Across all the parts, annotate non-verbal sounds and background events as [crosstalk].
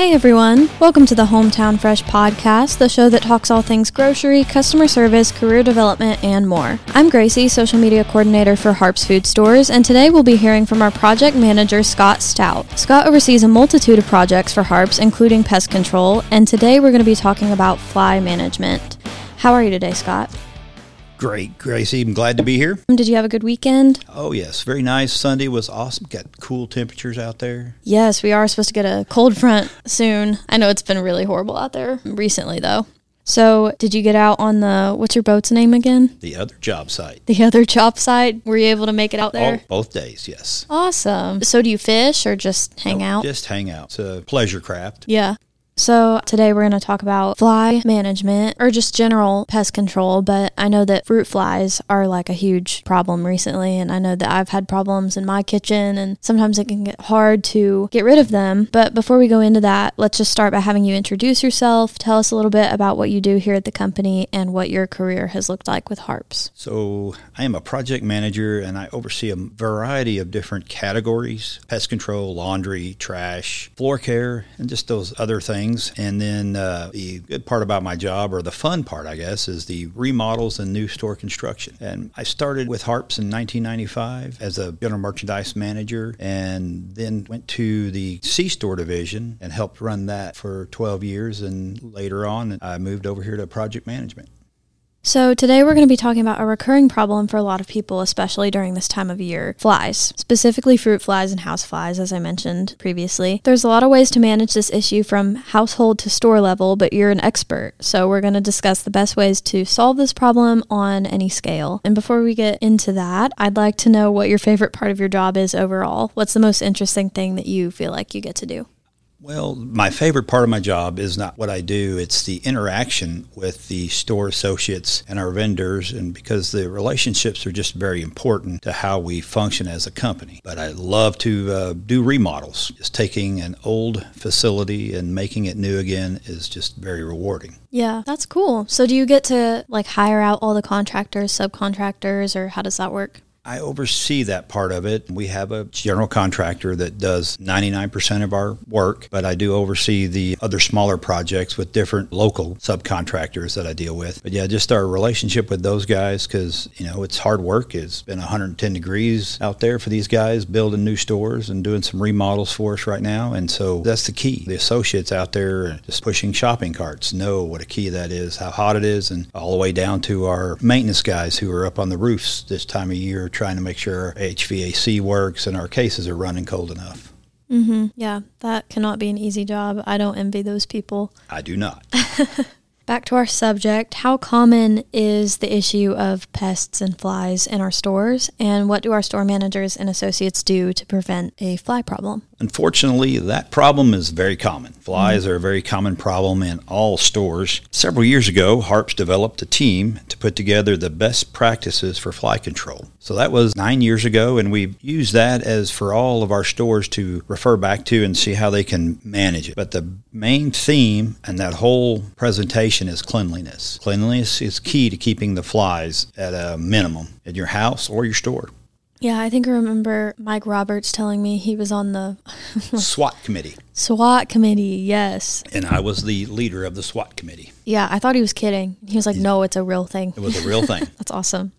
Hey everyone, welcome to the Hometown Fresh podcast, the show that talks all things grocery, customer service, career development, and more. I'm Gracie, social media coordinator for Harps Food Stores, and today we'll be hearing from our project manager, Scott Stout. Scott oversees a multitude of projects for Harps, including pest control, and today we're going to be talking about fly management. How are you today, Scott? Great, Gracie. I'm glad to be here. Did you have a good weekend? Oh, yes. Very nice. Sunday was awesome. Got cool temperatures out there. Yes, we are supposed to get a cold front soon. I know it's been really horrible out there recently, though. So, did you get out on the what's your boat's name again? The other job site. The other job site? Were you able to make it out there? Oh, both days, yes. Awesome. So, do you fish or just hang out? Just hang out. It's a pleasure craft. Yeah. So today we're going to talk about fly management or just general pest control, but I know that fruit flies are like a huge problem recently and I know that I've had problems in my kitchen and sometimes it can get hard to get rid of them. But before we go into that, let's just start by having you introduce yourself, tell us a little bit about what you do here at the company and what your career has looked like with Harps. So, I am a project manager and I oversee a variety of different categories pest control, laundry, trash, floor care, and just those other things. And then uh, the good part about my job, or the fun part, I guess, is the remodels and new store construction. And I started with Harps in 1995 as a general merchandise manager and then went to the C store division and helped run that for 12 years. And later on, I moved over here to project management. So, today we're going to be talking about a recurring problem for a lot of people, especially during this time of year flies, specifically fruit flies and house flies, as I mentioned previously. There's a lot of ways to manage this issue from household to store level, but you're an expert. So, we're going to discuss the best ways to solve this problem on any scale. And before we get into that, I'd like to know what your favorite part of your job is overall. What's the most interesting thing that you feel like you get to do? Well, my favorite part of my job is not what I do, it's the interaction with the store associates and our vendors, and because the relationships are just very important to how we function as a company. But I love to uh, do remodels. Just taking an old facility and making it new again is just very rewarding. Yeah, that's cool. So, do you get to like hire out all the contractors, subcontractors, or how does that work? I oversee that part of it. We have a general contractor that does 99% of our work, but I do oversee the other smaller projects with different local subcontractors that I deal with. But yeah, just our relationship with those guys because, you know, it's hard work. It's been 110 degrees out there for these guys building new stores and doing some remodels for us right now. And so that's the key. The associates out there just pushing shopping carts know what a key that is, how hot it is, and all the way down to our maintenance guys who are up on the roofs this time of year trying to make sure our HVAC works and our cases are running cold enough. Mm-hmm. Yeah, that cannot be an easy job. I don't envy those people. I do not. [laughs] Back to our subject how common is the issue of pests and flies in our stores, and what do our store managers and associates do to prevent a fly problem? Unfortunately, that problem is very common. Flies are a very common problem in all stores. Several years ago, Harps developed a team to put together the best practices for fly control. So that was nine years ago, and we've used that as for all of our stores to refer back to and see how they can manage it. But the main theme and that whole presentation is cleanliness. Cleanliness is key to keeping the flies at a minimum at your house or your store. Yeah, I think I remember Mike Roberts telling me he was on the [laughs] SWAT committee, SWAT committee. Yes. and I was the leader of the SWAT committee. Yeah, I thought he was kidding. He was like, no, it's a real thing. It was a real thing. [laughs] That's awesome.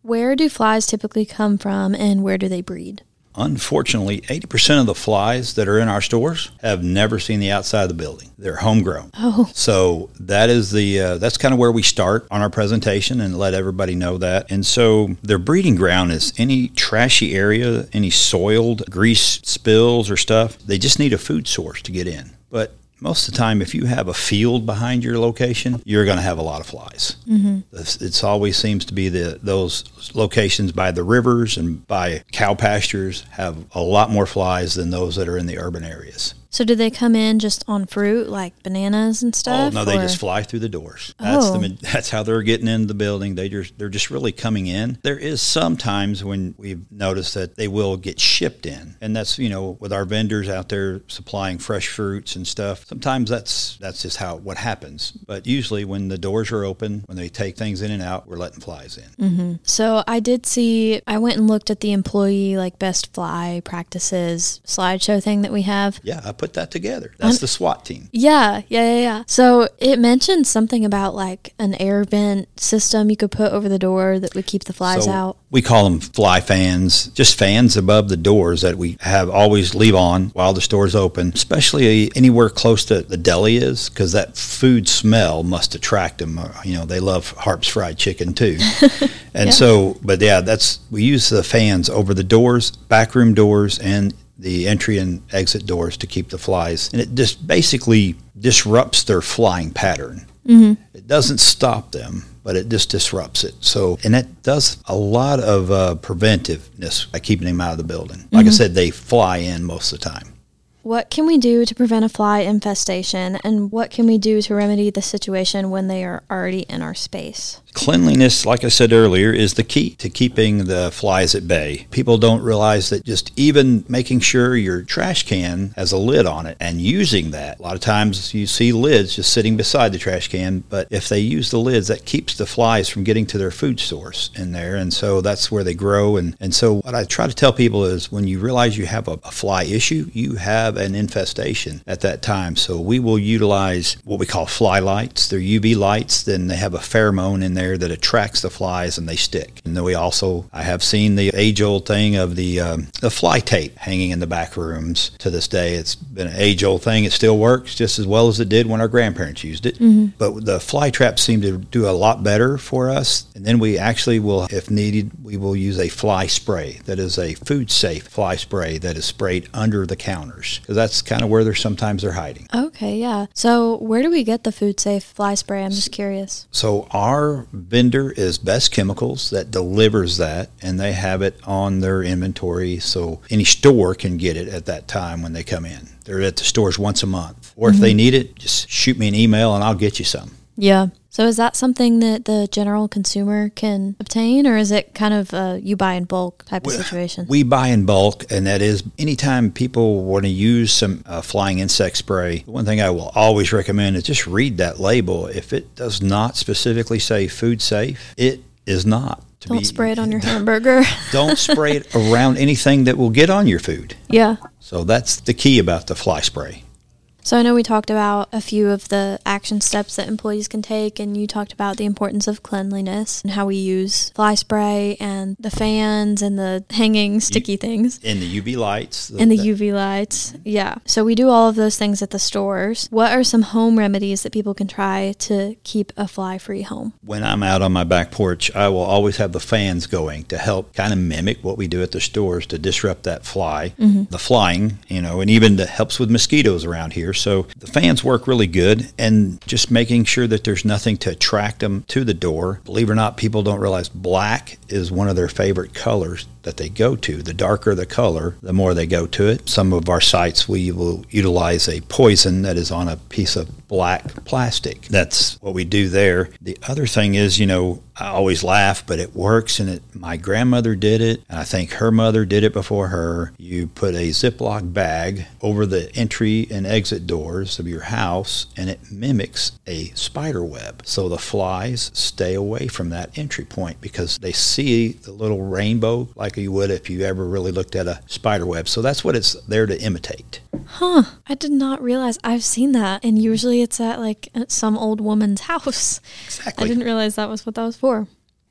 Where do flies typically come from and where do they breed? Unfortunately, 80% of the flies that are in our stores have never seen the outside of the building. They're homegrown. Oh, So that is the uh, that's kind of where we start on our presentation and let everybody know that. And so their breeding ground is any trashy area, any soiled grease spills or stuff. They just need a food source to get in. But most of the time, if you have a field behind your location, you're going to have a lot of flies. Mm-hmm. It's always seems to be the those locations by the rivers and by cow pastures have a lot more flies than those that are in the urban areas. So do they come in just on fruit like bananas and Oh stuff? no, they just fly through the doors. That's Oh. the that's how they're getting into the building. They just they're just really coming in. There is sometimes when we've noticed that they will get shipped in, and that's you know with our vendors out there supplying fresh fruits and stuff. Sometimes that's that's just how what happens. But usually when the doors are open, when they take things in and out, we're letting flies in. Mm-hmm. So I did see. I went and looked at the employee like best fly practices slideshow thing that we have. Yeah, I put that together. That's the SWAT team. Yeah, yeah, yeah, yeah. So it mentioned something about like an air vent system you could put over the door that would keep the flies So out. We call them fly fans, just fans above the doors that we have always leave on while the store's open, especially anywhere close to the deli is, because that food smell must attract them. Uh, You know, they love Harp's fried chicken too. [laughs] and Yeah. so, but yeah, that's, we use the fans over the doors, backroom doors, and the entry and exit doors to keep the flies. And it just basically disrupts their flying pattern. It doesn't stop them, but it just disrupts it. So, and that does a lot of uh, preventiveness by keeping them out of the building. Like I said, they fly in most of the time. What can we do to prevent a fly infestation, and what can we do to remedy the situation when they are already in our space? Cleanliness, like I said earlier, is the key to keeping the flies at bay. People don't realize that just even making sure your trash can has a lid on it and using that. A lot of times you see lids just sitting beside the trash can, but if they use the lids, that keeps the flies from getting to their food source in there. And so that's where they grow. And, and so what I try to tell people is when you realize you have a, a fly issue, you have an infestation at that time. So we will utilize what we call fly lights. They're UV lights. Then they have a pheromone in there that attracts the flies and they stick. And then we also, I have seen the age old thing of the, um, the fly tape hanging in the back rooms to this day. It's been an age old thing. It still works just as well as it did when our grandparents used it. But the fly traps seem to do a lot better for us. And then we actually will, if needed, we will use a fly spray that is a food safe fly spray that is sprayed under the counters because that's kind of where they're sometimes they're hiding. Okay, yeah. So where do we get the food safe fly spray? I'm just curious. So our vendor is Best Chemicals that delivers that, and they have it on their inventory, so any store can get it at that time when they come in. They're at the stores once a month, or if they mm-hmm. need it, just shoot me an email and I'll get you some. Yeah. So is that something that the general consumer can obtain, or is it kind of a you buy in bulk type of situation? We buy in bulk, and that is anytime people want to use some uh, flying insect spray. One thing I will always recommend is just read that label. If it does not specifically say food safe, it is not. Don't be- spray it on your [laughs] hamburger. Don't spray it around anything that will get on your food. yeah. So that's the key about the fly spray. So I know we talked about a few of the action steps that employees can take, and you talked about the importance of cleanliness and how we use fly spray and the fans and the hanging sticky things. And the UV lights. And the that- UV lights. Yeah. So we do all of those things at the stores. What are some home remedies that people can try to keep a fly free home? when I'm out on my back porch, I will always have the fans going to help kind of mimic what we do at the stores to disrupt that fly, mm-hmm. the flying, you know, and even that helps with mosquitoes around here. So the fans work really good and just making sure that there's nothing to attract them to the door. Believe it or not, people don't realize black is one of their favorite colors that they go to. The darker the color, the more they go to it. Some of our sites, we will utilize a poison that is on a piece of black plastic. That's what we do there. The other thing is, you know, I always laugh, but it works. And it, my grandmother did it, and I think her mother did it before her. You put a Ziploc bag over the entry and exit doors of your house, and it mimics a spider web. So the flies stay away from that entry point because they see the little rainbow like you would if you ever really looked at a spider web. So that's what it's there to imitate. Huh. I did not realize I've seen that. And usually it's at like at some old woman's [laughs] house. Exactly. I didn't realize that was what that was for.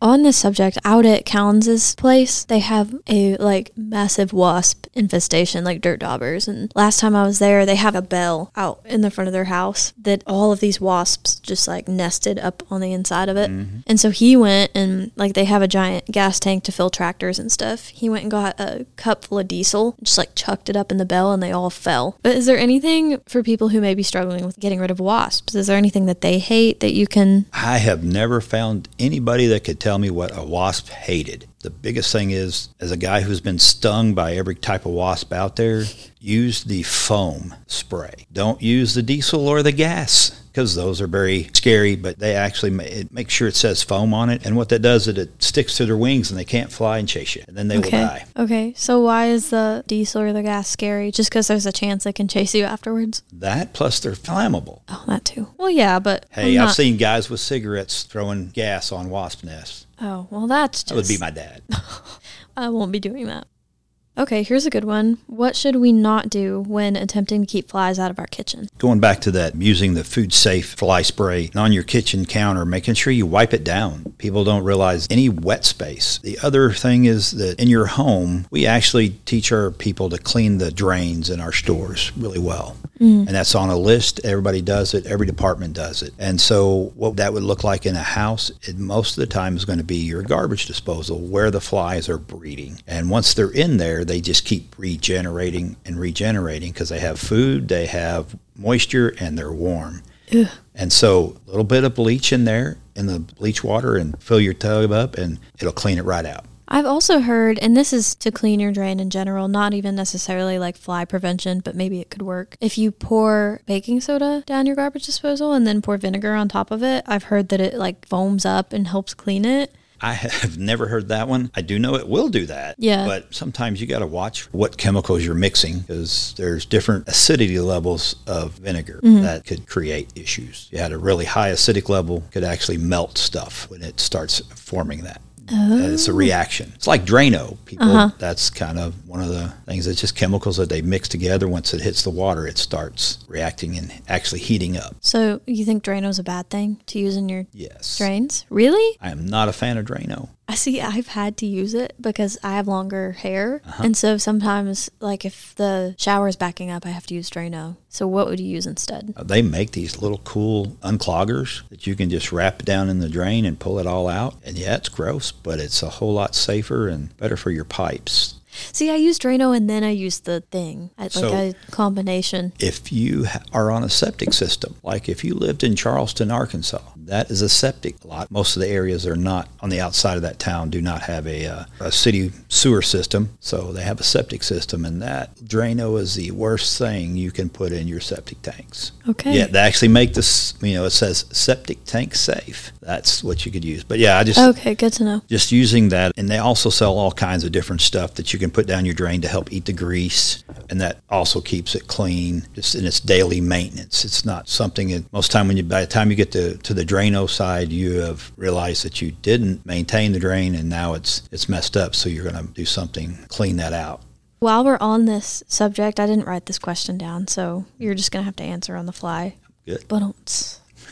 On this subject, out at Collins' place, they have a like massive wasp infestation, like dirt daubers. And last time I was there, they have a bell out in the front of their house that all of these wasps just like nested up on the inside of it. Mm-hmm. And so he went and like they have a giant gas tank to fill tractors and stuff. He went and got a cup full of diesel, just like chucked it up in the bell, and they all fell. But is there anything for people who may be struggling with getting rid of wasps? Is there anything that they hate that you can I have never found anybody that could tell me what a wasp hated. The biggest thing is, as a guy who's been stung by every type of wasp out there, use the foam spray. Don't use the diesel or the gas because those are very scary, but they actually ma- it, sure it says foam on it. And what that does is it sticks to their wings and they can't fly and chase you, and then they will die. Okay. So why is the diesel or the gas scary? Just because there's a chance it can chase you afterwards? That plus they're flammable. Oh, that too. Well, yeah, but Hey, I'm I've not- seen guys with cigarettes throwing gas on wasp nests. Oh, well, that's just. That would be my dad. [laughs] I won't be doing that. Okay, here's a good one. What should we not do when attempting to keep flies out of our kitchen? Going back to that, using the food safe fly spray on your kitchen counter, making sure you wipe it down. People don't realize any wet space. The other thing is that in your home, we actually teach our people to clean the drains in our stores really well. Mm. And that's on a list. Everybody does it. Every department does it. And so, what that would look like in a house, it, most of the time is going to be your garbage disposal where the flies are breeding. And once they're in there, they just keep regenerating and regenerating because they have food, they have moisture, and they're warm. Ugh. And so, a little bit of bleach in there in the bleach water and fill your tub up, and it'll clean it right out. I've also heard, and this is to clean your drain in general, not even necessarily like fly prevention, but maybe it could work. If you pour baking soda down your garbage disposal and then pour vinegar on top of it, I've heard that it like foams up and helps clean it. I have never heard that one. I do know it will do that. Yeah. But sometimes you got to watch what chemicals you're mixing because there's different acidity levels of vinegar mm-hmm. that could create issues. You had a really high acidic level could actually melt stuff when it starts forming that. Oh. It's a reaction. It's like Drano. People, uh-huh. that's kind of one of the things. It's just chemicals that they mix together. Once it hits the water, it starts reacting and actually heating up. So you think Drano's a bad thing to use in your yes. drains? Really? I am not a fan of Drano. I see. I've had to use it because I have longer hair, uh-huh. and so sometimes, like if the shower is backing up, I have to use Drano. So, what would you use instead? Uh, they make these little cool uncloggers that you can just wrap down in the drain and pull it all out. And yeah, it's gross, but it's a whole lot safer and better for your pipes. See, I use Drano and then I use the thing, I, so like a combination. If you are on a septic system, like if you lived in Charleston, Arkansas, that is a septic lot. Most of the areas are not on the outside of that town do not have a, uh, a city sewer system, so they have a septic system, and that Drano is the worst thing you can put in your septic tanks. Okay. Yeah, they actually make this. You know, it says septic tank safe. That's what you could use. But yeah, I just okay, good to know. Just using that, and they also sell all kinds of different stuff that you can put down your drain to help eat the grease, and that also keeps it clean. Just in its daily maintenance, it's not something. That most time when you by the time you get to to the Drano side, you have realized that you didn't maintain the drain, and now it's it's messed up. So you're going to do something clean that out. While we're on this subject, I didn't write this question down, so you're just going to have to answer on the fly. Good. But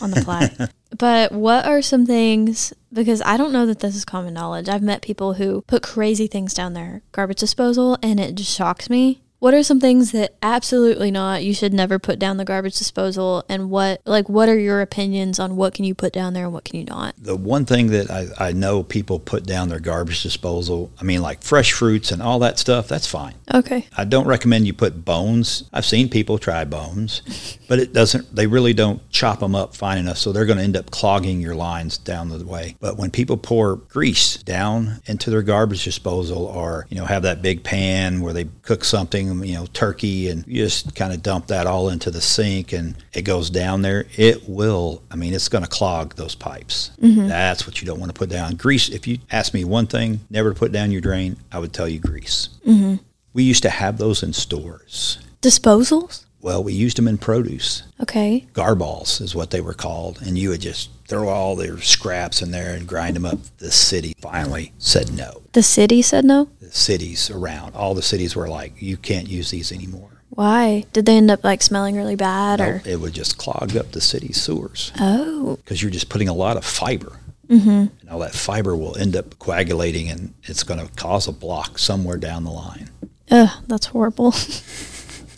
on the fly. [laughs] but what are some things because I don't know that this is common knowledge. I've met people who put crazy things down their garbage disposal and it just shocks me. What are some things that absolutely not you should never put down the garbage disposal and what like what are your opinions on what can you put down there and what can you not? The one thing that I, I know people put down their garbage disposal, I mean like fresh fruits and all that stuff, that's fine. Okay. I don't recommend you put bones. I've seen people try bones, [laughs] but it doesn't they really don't chop them up fine enough so they're going to end up clogging your lines down the way. But when people pour grease down into their garbage disposal or, you know, have that big pan where they cook something you know, turkey, and you just kind of dump that all into the sink and it goes down there, it will, I mean, it's going to clog those pipes. Mm-hmm. That's what you don't want to put down. Grease, if you ask me one thing, never to put down your drain, I would tell you grease. Mm-hmm. We used to have those in stores. Disposals? Well, we used them in produce. Okay. Garballs is what they were called. And you would just throw all their scraps in there and grind them up. The city finally said no. The city said no? The cities around, all the cities were like, you can't use these anymore. Why? Did they end up like smelling really bad or? it would just clog up the city sewers. Oh. Because you're just putting a lot of fiber. Mm-hmm. And all that fiber will end up coagulating and it's going to cause a block somewhere down the line. Ugh, that's horrible. [laughs]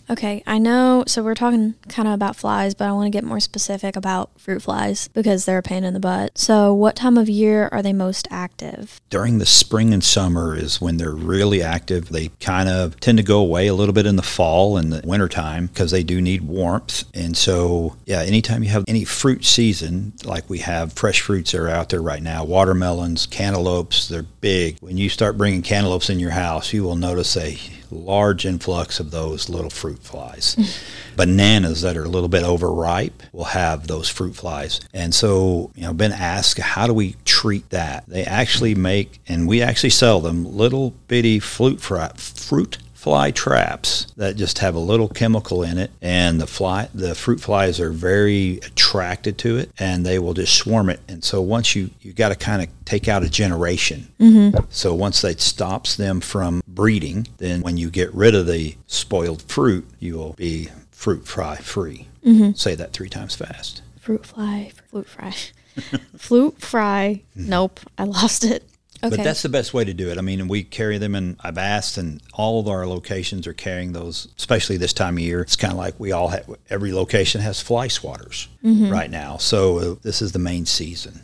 Okay, I know. So we're talking kind of about flies, but I want to get more specific about fruit flies because they're a pain in the butt. So, what time of year are they most active? During the spring and summer is when they're really active. They kind of tend to go away a little bit in the fall and the wintertime because they do need warmth. And so, yeah, anytime you have any fruit season, like we have fresh fruits that are out there right now, watermelons, cantaloupes, they're big. When you start bringing cantaloupes in your house, you will notice a large influx of those little fruit flies. [laughs] Bananas that are a little bit overripe will have those fruit flies. And so, you know, been asked, how do we treat that? They actually make, and we actually sell them, little bitty fruit, fry, fruit fly traps that just have a little chemical in it and the fly the fruit flies are very attracted to it and they will just swarm it and so once you you got to kind of take out a generation mm-hmm. so once that stops them from breeding, then when you get rid of the spoiled fruit, you will be fruit fly free. Mm-hmm. Say that three times fast. Fruit fly, fruit fry. [laughs] Flute fry. Nope, I lost it. Okay. But that's the best way to do it. I mean, we carry them, and I've asked, and all of our locations are carrying those, especially this time of year. It's kind of like we all have, every location has fly swatters Mm-hmm. right now. So uh, this is the main season.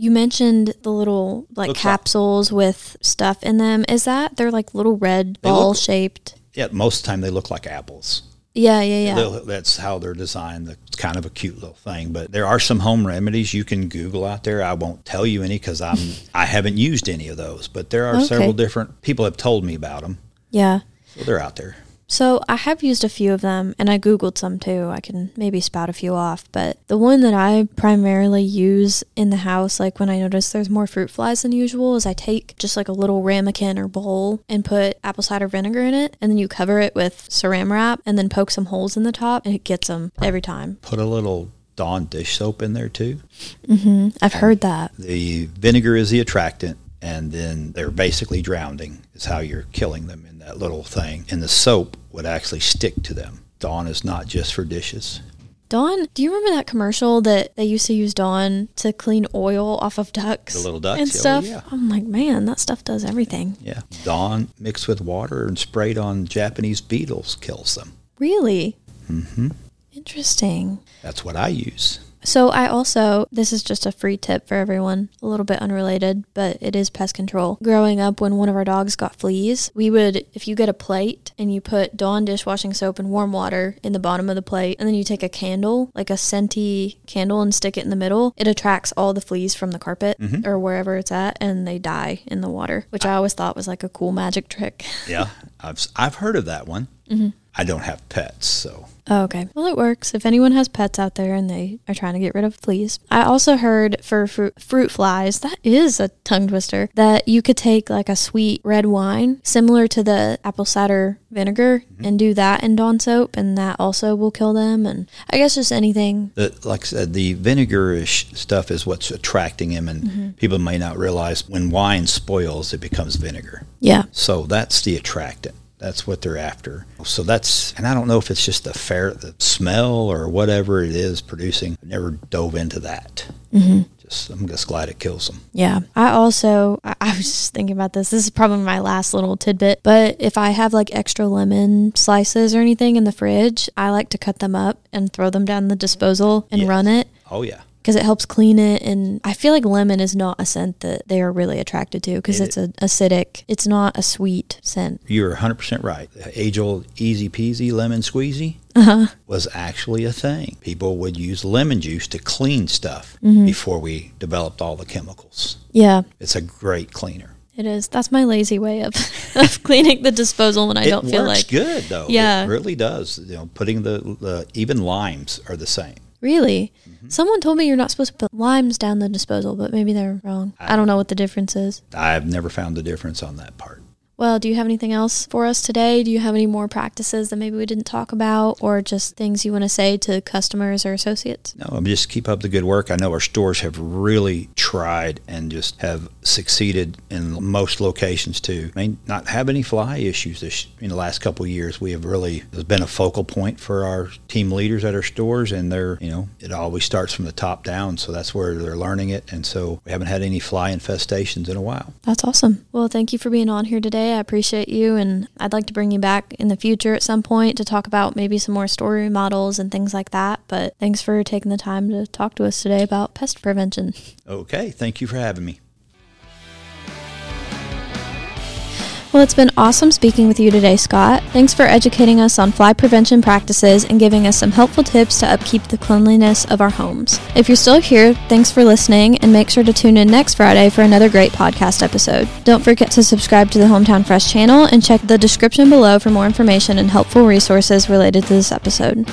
You mentioned the little like Looks like- capsules with stuff in them. Is that they're like little red ball look- shaped? Yeah, most of the time they look like apples. Yeah, yeah, yeah. They'll- That's how they're designed. It's kind of a cute little thing. But there are some home remedies you can Google out there. I won't tell you any because I'm I haven't used any of those. But there are Okay. several different people have told me about them. yeah. So they're out there. So I have used a few of them and I Googled some too. I can maybe spout a few off, but the one that I primarily use in the house, like when I notice there's more fruit flies than usual, is I take just like a little ramekin or bowl and put apple cider vinegar in it. And then you cover it with saran wrap and then poke some holes in the top and it gets them every time. Put a little Dawn dish soap in there too. hmm I've heard that. The vinegar is the attractant, and then they're basically drowning, is how you're killing them in that little thing. And the soap would actually stick to them. Dawn is not just for dishes. Dawn, do you remember that commercial that they used to use Dawn to clean oil off of ducks? The little ducks? and Oh, stuff. yeah. I'm like, man, that stuff does everything. Yeah. Dawn mixed with water and sprayed on Japanese beetles kills them. Really? Mm-hmm. Interesting. That's what I use. So I also this is just a free tip for everyone, a little bit unrelated, but it is pest control. Growing up when one of our dogs got fleas, we would if you get a plate and you put Dawn dishwashing soap and warm water in the bottom of the plate and then you take a candle, like a scenty candle and stick it in the middle, it attracts all the fleas from the carpet mm-hmm. or wherever it's at and they die in the water, which I always thought was like a cool magic trick. Yeah. I've, I've heard of that one. Mm-hmm. I don't have pets, so Oh, okay. Well, it works. If anyone has pets out there and they are trying to get rid of fleas. I also heard for fruit, fruit flies, that is a tongue twister, that you could take like a sweet red wine similar to the apple cider vinegar mm-hmm. and do that in Dawn soap, and that also will kill them. And I guess just anything. the, like I said, the vinegarish stuff is what's attracting him, and mm-hmm. people may not realize when wine spoils, it becomes vinegar. Yeah. So that's the attractant. That's what they're after. So that's, and I don't know if it's just the fair, the smell or whatever it is producing. I never dove into that. Mm-hmm. Just, I'm just glad it kills them. Yeah. I also, I, I was just thinking about this. This is probably my last little tidbit, but if I have like extra lemon slices or anything in the fridge, I like to cut them up and throw them down the disposal and Yes. run it. Oh yeah, because it helps clean it and i feel like lemon is not a scent that they are really attracted to because It- it's a acidic it's not a sweet scent you're 100% right. Age old easy peasy lemon squeezy uh-huh was actually a thing. People would use lemon juice to clean stuff Mm-hmm. before we developed all the chemicals. yeah It's a great cleaner. it is that's my lazy way of, [laughs] of cleaning the disposal when i it don't feel like good though. Yeah. it really does. You know, putting the, the even limes are the same. really Mm-hmm. someone told me you're not supposed to put limes down the disposal but maybe they're wrong i don't know what the difference is I've never found the difference on that part. Well do you have anything else for us today do you have any more practices that maybe we didn't talk about or just things you want to say to customers or associates No, I'm just keep up the good work. I know our stores have really tried and just have succeeded in most locations too. to may not have any fly issues this in the last couple of years. We have really has been a focal point for our team leaders at our stores, and they're you know it always starts from the top down, so that's where they're learning it, and so we haven't had any fly infestations in a while. That's awesome. Well, thank you for being on here today. I appreciate you, and I'd like to bring you back in the future at some point to talk about maybe some more story models and things like that. But thanks for taking the time to talk to us today about pest prevention. Okay, thank you for having me. Well, it's been awesome speaking with you today, Scott. Thanks for educating us on fly prevention practices and giving us some helpful tips to upkeep the cleanliness of our homes. If you're still here, thanks for listening and make sure to tune in next Friday for another great podcast episode. Don't forget to subscribe to the Hometown Fresh channel and check the description below for more information and helpful resources related to this episode.